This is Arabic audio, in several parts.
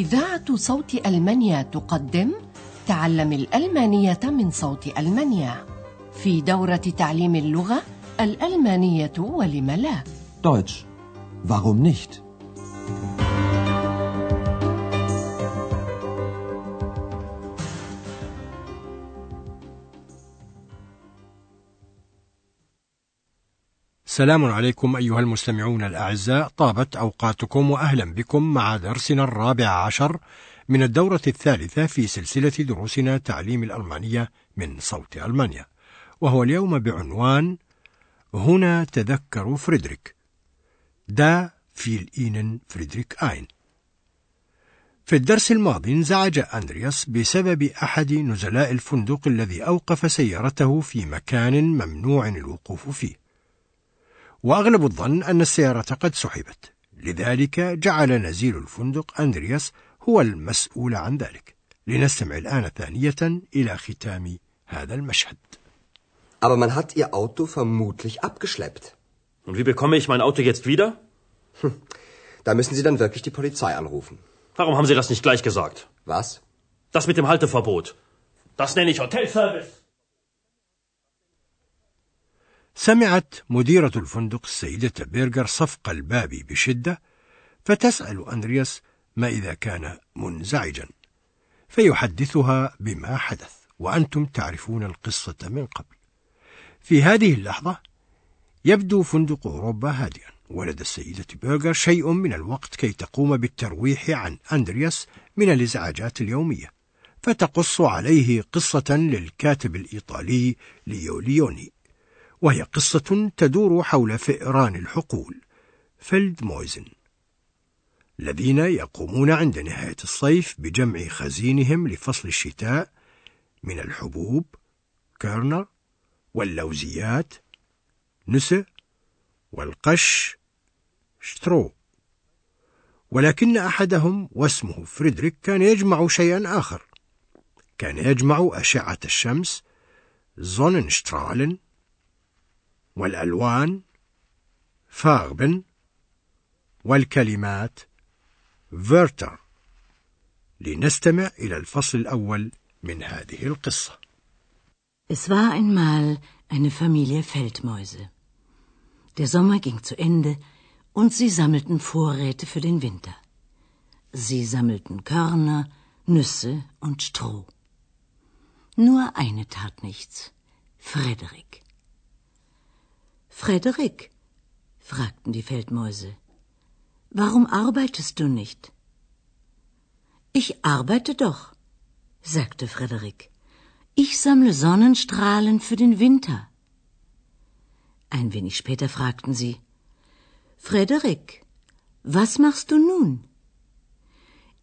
إذاعة صوت ألمانيا تقدم تعلم الألمانية من صوت ألمانيا في دورة تعليم اللغة الألمانية ولم لا Deutsch. Warum nicht? سلام عليكم أيها المستمعون الأعزاء. طابت أوقاتكم وأهلا بكم مع درسنا الرابع عشر من الدورة الثالثة في سلسلة دروسنا تعليم الألمانية من صوت ألمانيا. وهو اليوم بعنوان هنا تذكر فريدريك. Da fiel ihnen Frederick ein. في الدرس الماضي انزعج أندرياس بسبب أحد نزلاء الفندق الذي أوقف سيارته في مكان ممنوع الوقوف فيه. وأغلب الظن أن السيارة قد سحبت لذلك جعل نزيل الفندق أندرياس هو المسؤول عن ذلك لنستمع الآن ثانية إلى ختام هذا المشهد Aber man hat ihr Auto vermutlich abgeschleppt. Und wie bekomme ich mein Auto jetzt wieder? Da müssen Sie dann wirklich die Polizei anrufen. Warum haben Sie das nicht gleich gesagt? Was? Das mit dem Halteverbot. Das nenne ich Hotelservice. سمعت مديرة الفندق السيدة بيرجر صفق الباب بشدة فتسأل أندرياس ما إذا كان منزعجا فيحدثها بما حدث وأنتم تعرفون القصة من قبل. في هذه اللحظة يبدو فندق أوروبا هادئا ولدى السيدة بيرجر شيء من الوقت كي تقوم بالترويح عن أندرياس من الإزعاجات اليومية فتقص عليه قصة للكاتب الإيطالي ليو ليوني. وهي قصة تدور حول فئران الحقول Feldmäusen الذين يقومون عند نهاية الصيف بجمع خزينهم لفصل الشتاء من الحبوب Körner واللوزيات Nüsse والقش Stroh. ولكن أحدهم واسمه فريدريك كان يجمع شيئا آخر. كان يجمع أشعة الشمس Sonnenstrahlen والألوان فاربن والكلمات فيرتر لنستمع إلى الفصل الأول من هذه القصة Es war einmal eine Familie Feldmäuse. Der Sommer ging zu Ende und sie sammelten Vorräte für den Winter. Sie sammelten Körner, Nüsse und Stroh. Nur eine tat nichts. Frederik. Frederik, fragten die Feldmäuse, warum arbeitest du nicht? Ich arbeite doch, sagte Frederik. Ich sammle Sonnenstrahlen für den Winter. Ein wenig später fragten sie Frederik, was machst du nun?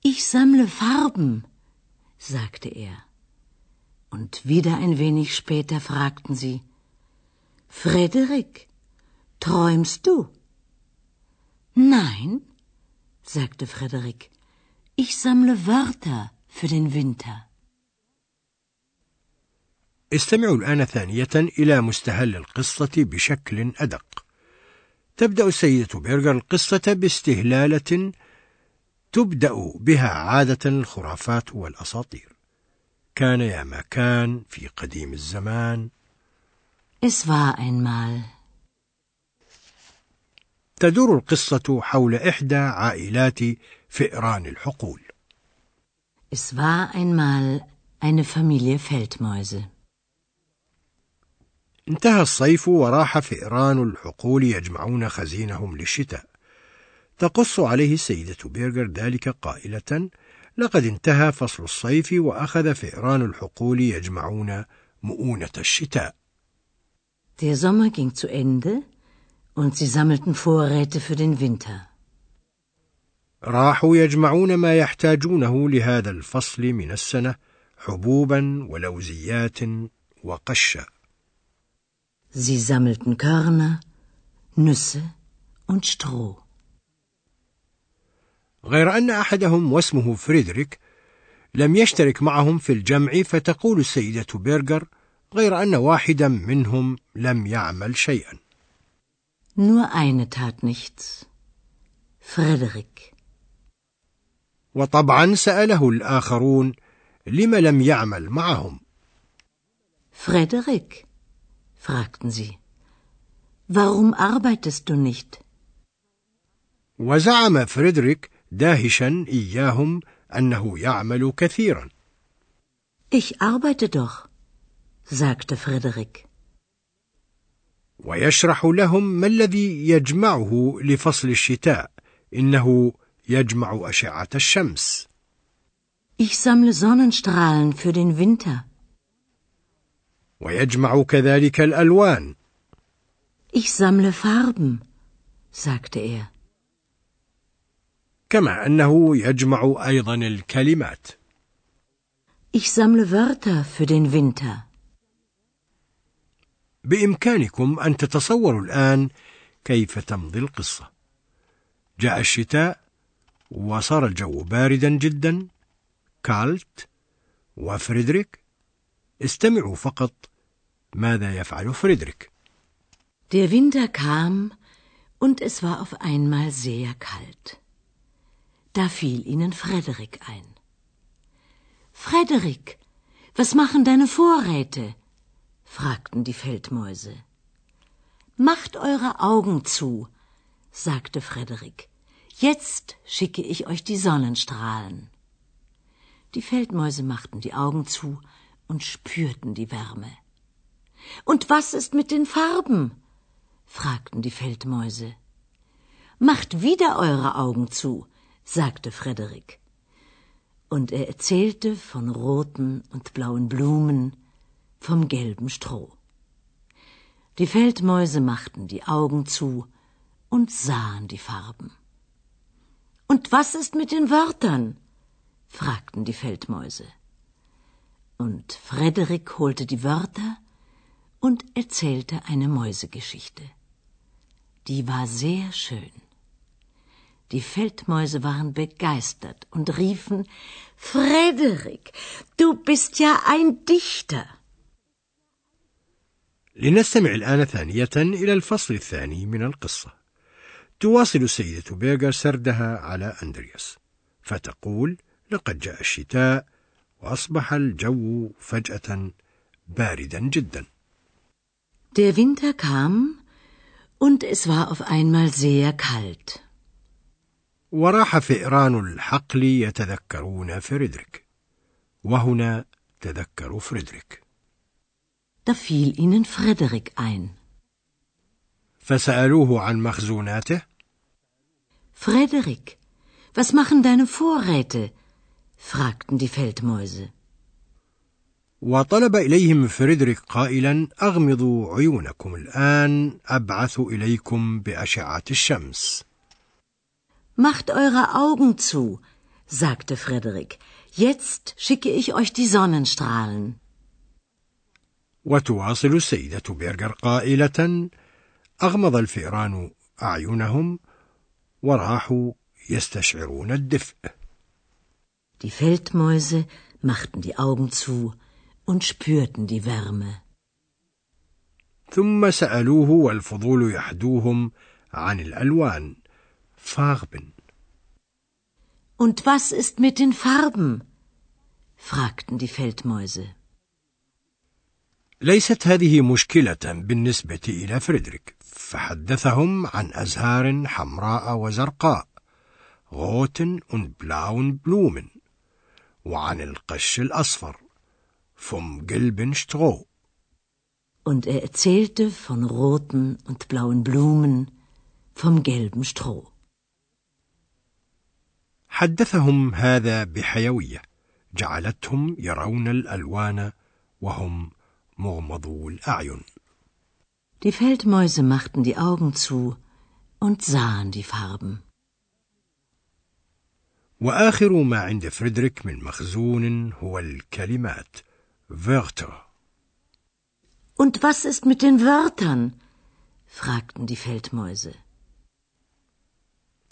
Ich sammle Farben, sagte er. Und wieder ein wenig später fragten sie Frederik, träumst du? Nein, sagte Frederik, ich sammle Wörter für den Winter. استمعوا الآن ثانية إلى مستهل القصة بشكل أدق. تبدأ السيدة بيرجر القصة باستهلالة تبدأ بها عادة الخرافات والأساطير. كان يا ما كان في قديم الزمان. Es war einmal. تدور القصة حول إحدى عائلات فئران الحقول. Es war einmal eine Familie Feldmäuse. انتهى الصيف وراح فئران الحقول يجمعون خزينهم للشتاء. تقص عليه السيدة بيرجر ذلك قائلة: لقد انتهى فصل الصيف وأخذ فئران الحقول يجمعون مؤونة الشتاء. Der Sommer ging zu Ende und sie sammelten Vorräte für den Winter. راحوا يجمعون ما يحتاجونه لهذا الفصل من السنة حبوبا ولوزيات وقشا. Sie sammelten Körner, Nüsse und Stroh. غير أن أحدهم واسمه فريدريك لم يشترك معهم في الجمع فتقول السيدة بيرجر غير أن واحدا منهم لم يعمل شيئا. Nur eine tat nichts. Frederik. وطبعا سأله الآخرون لم لم يعمل معهم Frederik, fragten sie, warum arbeitest du nicht? وزعم فريدريك داهشا إياهم أنه يعمل كثيرا Ich arbeite doch, sagte Frederik. ويشرح لهم ما الذي يجمعه لفصل الشتاء إنه يجمع أشعة الشمس Ich sammle Sonnenstrahlen für den Winter. ويجمع كذلك الألوان Ich sammle Farben, sagte er. كما أنه يجمع أيضا الكلمات Ich sammle Wörter für den Winter. بإمكانكم أن تتصوروا الآن كيف تمضي القصة جاء الشتاء وصار الجو باردا جدا كالت وفريدريك استمعوا فقط ماذا يفعل فريدريك Der Winter kam und es war auf einmal sehr kalt. Da fiel ihnen Frederik ein. Frederik, was machen deine Vorräte? Fragten die Feldmäuse. Macht eure Augen zu, sagte Frederik. Jetzt schicke ich euch die Sonnenstrahlen. Die Feldmäuse machten die Augen zu und spürten die Wärme. Und was ist mit den Farben? fragten die Feldmäuse. Macht wieder eure Augen zu, sagte Frederik. Und er erzählte von roten und blauen Blumen, vom gelben Stroh. Die Feldmäuse machten die Augen zu und sahen die Farben. Und was ist mit den Wörtern? fragten die Feldmäuse. Und Frederik holte die Wörter und erzählte eine Mäusegeschichte. Die war sehr schön. Die Feldmäuse waren begeistert und riefen Frederik, du bist ja ein Dichter. لنستمع الآن ثانية إلى الفصل الثاني من القصة. تواصل السيدة بيغر سردها على أندرياس فتقول لقد جاء الشتاء وأصبح الجو فجأة باردا جدا. Der Winter kam und es war auf einmal sehr kalt. وراح فئران الحقل يتذكرون فريدريك وهنا تذكروا فريدريك. Da fiel ihnen Frederik ein. فسألوه عن مخزوناته Frederik, was machen deine Vorräte? fragten die Feldmäuse. وطلب إليهم فريدريك قائلا أغمضوا عيونكم الآن أبعث إليكم بأشعة الشمس Macht eure Augen zu, sagte Frederik. Jetzt schicke ich euch die Sonnenstrahlen. وتواصل السيدة بيرجر قائلة أغمض الفئران أعينهم وراحوا يستشعرون الدفء Die Feldmäuse machten die Augen zu und spürten die Wärme. ثم سألوه والفضول يحدوهم عن الألوان Farben Und was ist mit den Farben? fragten die Feldmäuse. ليست هذه مشكلة بالنسبة إلى فريدريك فحدثهم عن أزهار حمراء وزرقاء غوتن und blauen Blumen وعن القش الأصفر vom gelben Stroh Und er erzählte von roten und blauen Blumen, vom gelben Stroh. حدثهم هذا بحيوية جعلتهم يرون الألوان وهم مغمضو الأعين Die Feldmäuse machten die Augen zu und sahen die Farben. وآخر ما عند فريدريك من مخزون هو الكلمات Wörter Und was ist mit den Wörtern? fragten die Feldmäuse.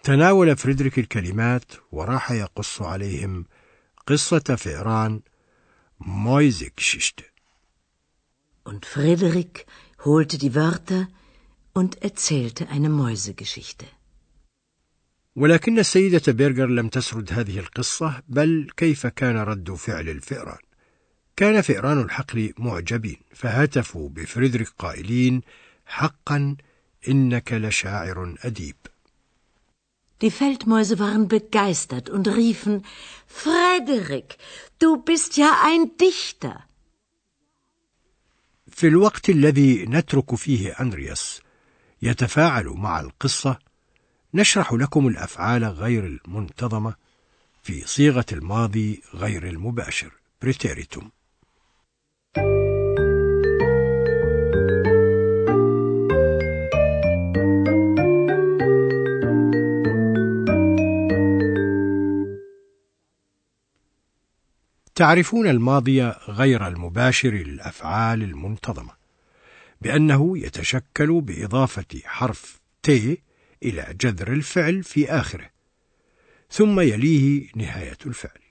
تناول فريدريك الكلمات وراح يقص عليهم قصة فئران مويزك Und Frederik holte die Wörter und erzählte eine Mäusegeschichte. ولكن السيدة بيرغر لم تسرد هذه القصة بل كيف كان رد فعل الفئران كان فئران الحقل معجبين فهتفوا بفريدريك قائلين حقا إنك لشاعر أديب Die Feldmäuse waren begeistert und riefen Frederik, du bist ja ein Dichter. في الوقت الذي نترك فيه أندرياس يتفاعل مع القصة نشرح لكم الأفعال غير المنتظمة في صيغة الماضي غير المباشر. بريتيريتوم. تعرفون الماضي غير المباشر للأفعال المنتظمة بأنه يتشكل بإضافة حرف ت إلى جذر الفعل في آخره ثم يليه نهاية الفعل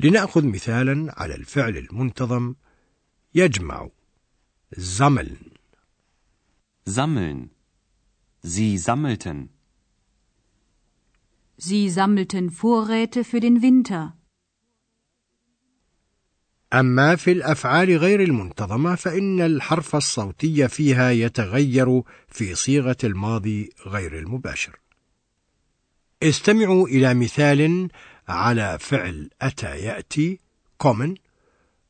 لنأخذ مثالا على الفعل المنتظم يجمع زمل Sammeln. Sie sammelten. Sie sammelten Vorräte für den Winter. أما في الأفعال غير المنتظمة فإن الحرف الصوتي فيها يتغير في صيغة الماضي غير المباشر. استمعوا إلى مثال على فعل أتى يأتي common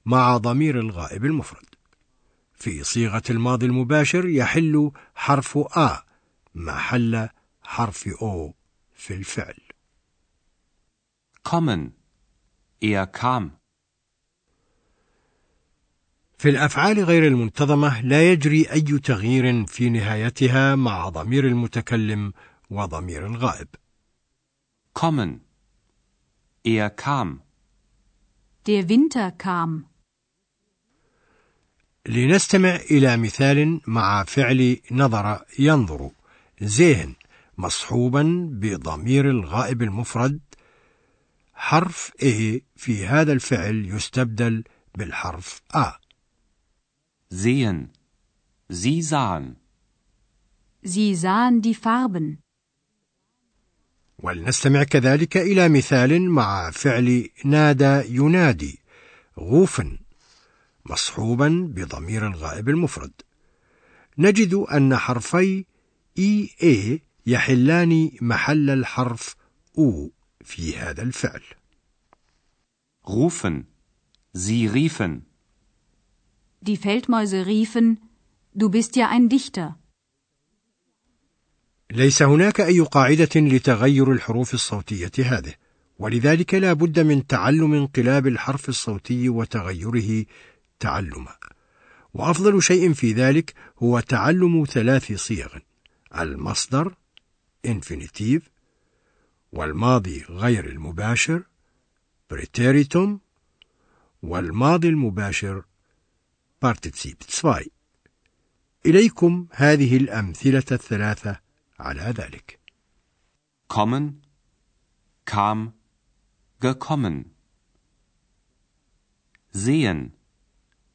مع ضمير الغائب المفرد. في صيغة الماضي المباشر يحل حرف آ محل حرف أو في الفعل. Kommen. Er kam. في الأفعال غير المنتظمة لا يجري أي تغيير في نهايتها مع ضمير المتكلم وضمير الغائب. Kommen. Er kam. Der Winter kam. لنستمع إلى مثال مع فعل نظر ينظر زين مصحوبا بضمير الغائب المفرد حرف A في هذا الفعل يستبدل بالحرف A Sehen. Sie sahen. Sie sahen die Farben. ولنستمع كذلك إلى مثال مع فعل نادى ينادي غوفا مصحوبا بضمير الغائب المفرد نجد أن حرفي إي إي يحلان محل الحرف أو في هذا الفعل Rufen. Sie riefen. Die Feldmäuse riefen, du bist ja ein Dichter. ليس هناك أي قاعدة لتغير الحروف الصوتية هذه ولذلك لا بد من تعلم انقلاب الحرف الصوتي وتغيره تعلما وأفضل شيء في ذلك هو تعلم ثلاث صيغ المصدر infinitive والماضي غير المباشر preteritum والماضي المباشر partizip 2 إليكم هذه الأمثلة الثلاثة على ذلك Kommen. Kam. Gekommen. Sehen.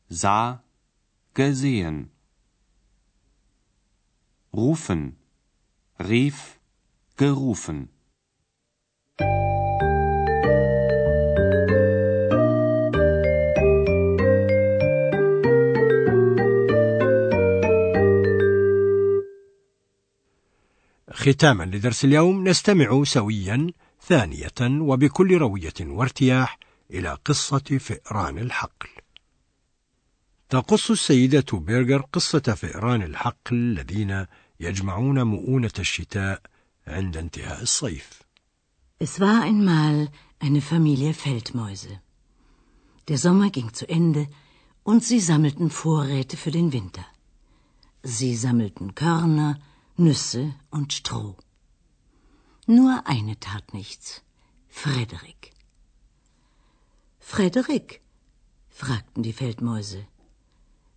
Sah. Gesehen. Rufen. Rief. Gerufen. ختاما لدرس اليوم نستمع سويا ثانية وبكل روية وارتياح إلى قصة فئران الحقل. تقص السيدة بيرغر قصة فئران الحقل الذين يجمعون مؤونة الشتاء عند انتهاء الصيف. Es war einmal eine Familie Feldmäuse. Der Sommer ging zu Ende und sie sammelten Vorräte für den Winter. Sie sammelten Körner, Nüsse und Stroh. Nur eine tat nichts. Frederik. Frederik, fragten die Feldmäuse,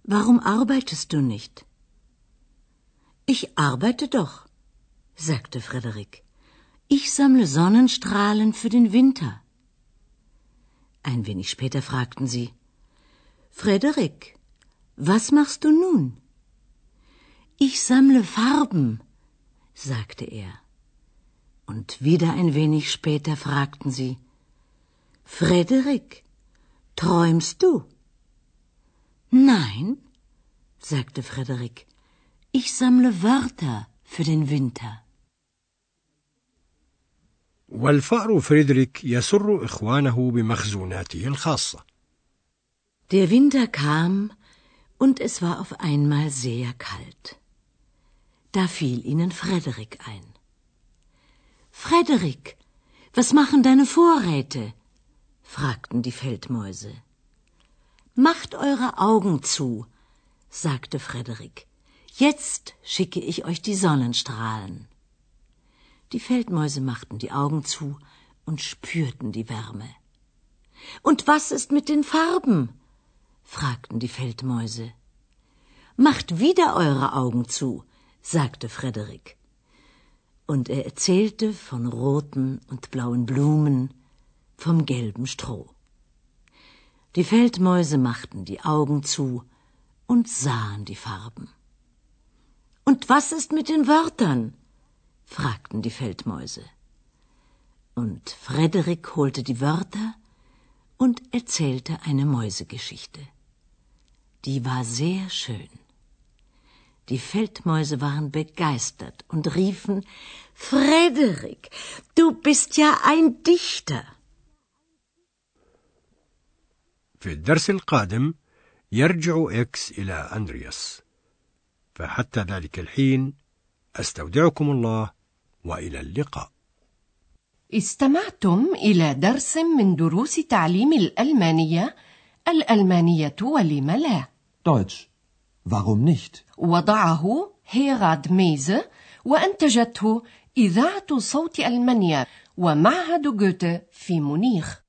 warum arbeitest du nicht? Ich arbeite doch, sagte Frederik. Ich sammle Sonnenstrahlen für den Winter. Ein wenig später fragten sie, Frederik, was machst du nun? Ich sammle Farben, sagte er. Und wieder ein wenig später fragten sie Frederik, träumst du? Nein, sagte Frederik, ich sammle Wörter für den Winter. والفأر فريدريك يسر إخوانه بمخزوناته الخاصة. Der Winter kam und es war auf einmal sehr kalt. Da fiel ihnen Frederik ein. Frederik, was machen deine Vorräte? fragten die Feldmäuse. Macht eure Augen zu, sagte Frederik. Jetzt schicke ich euch die Sonnenstrahlen. Die Feldmäuse machten die Augen zu und spürten die Wärme. Und was ist mit den Farben? fragten die Feldmäuse. Macht wieder eure Augen zu, sagte Frederik. Und er erzählte von roten und blauen Blumen, vom gelben Stroh. Die Feldmäuse machten die Augen zu und sahen die Farben. Und was ist mit den Wörtern? fragten die Feldmäuse. Und Frederik holte die Wörter und erzählte eine Mäusegeschichte. Die war sehr schön. Die Feldmäuse waren begeistert und riefen Frederik, du bist ja ein Dichter. في الدرس القادم يرجع إكس إلى أندرياس فحتى ذلك الحين أستودعكم الله وإلى اللقاء استمعتم إلى درس من دروس تعليم الألمانية الألمانية ولم لا Deutsch. Warum nicht? وضعه هيراد ميزة وأنتجته إذاعة صوت ألمانيا ومعهد جوته في مونيخ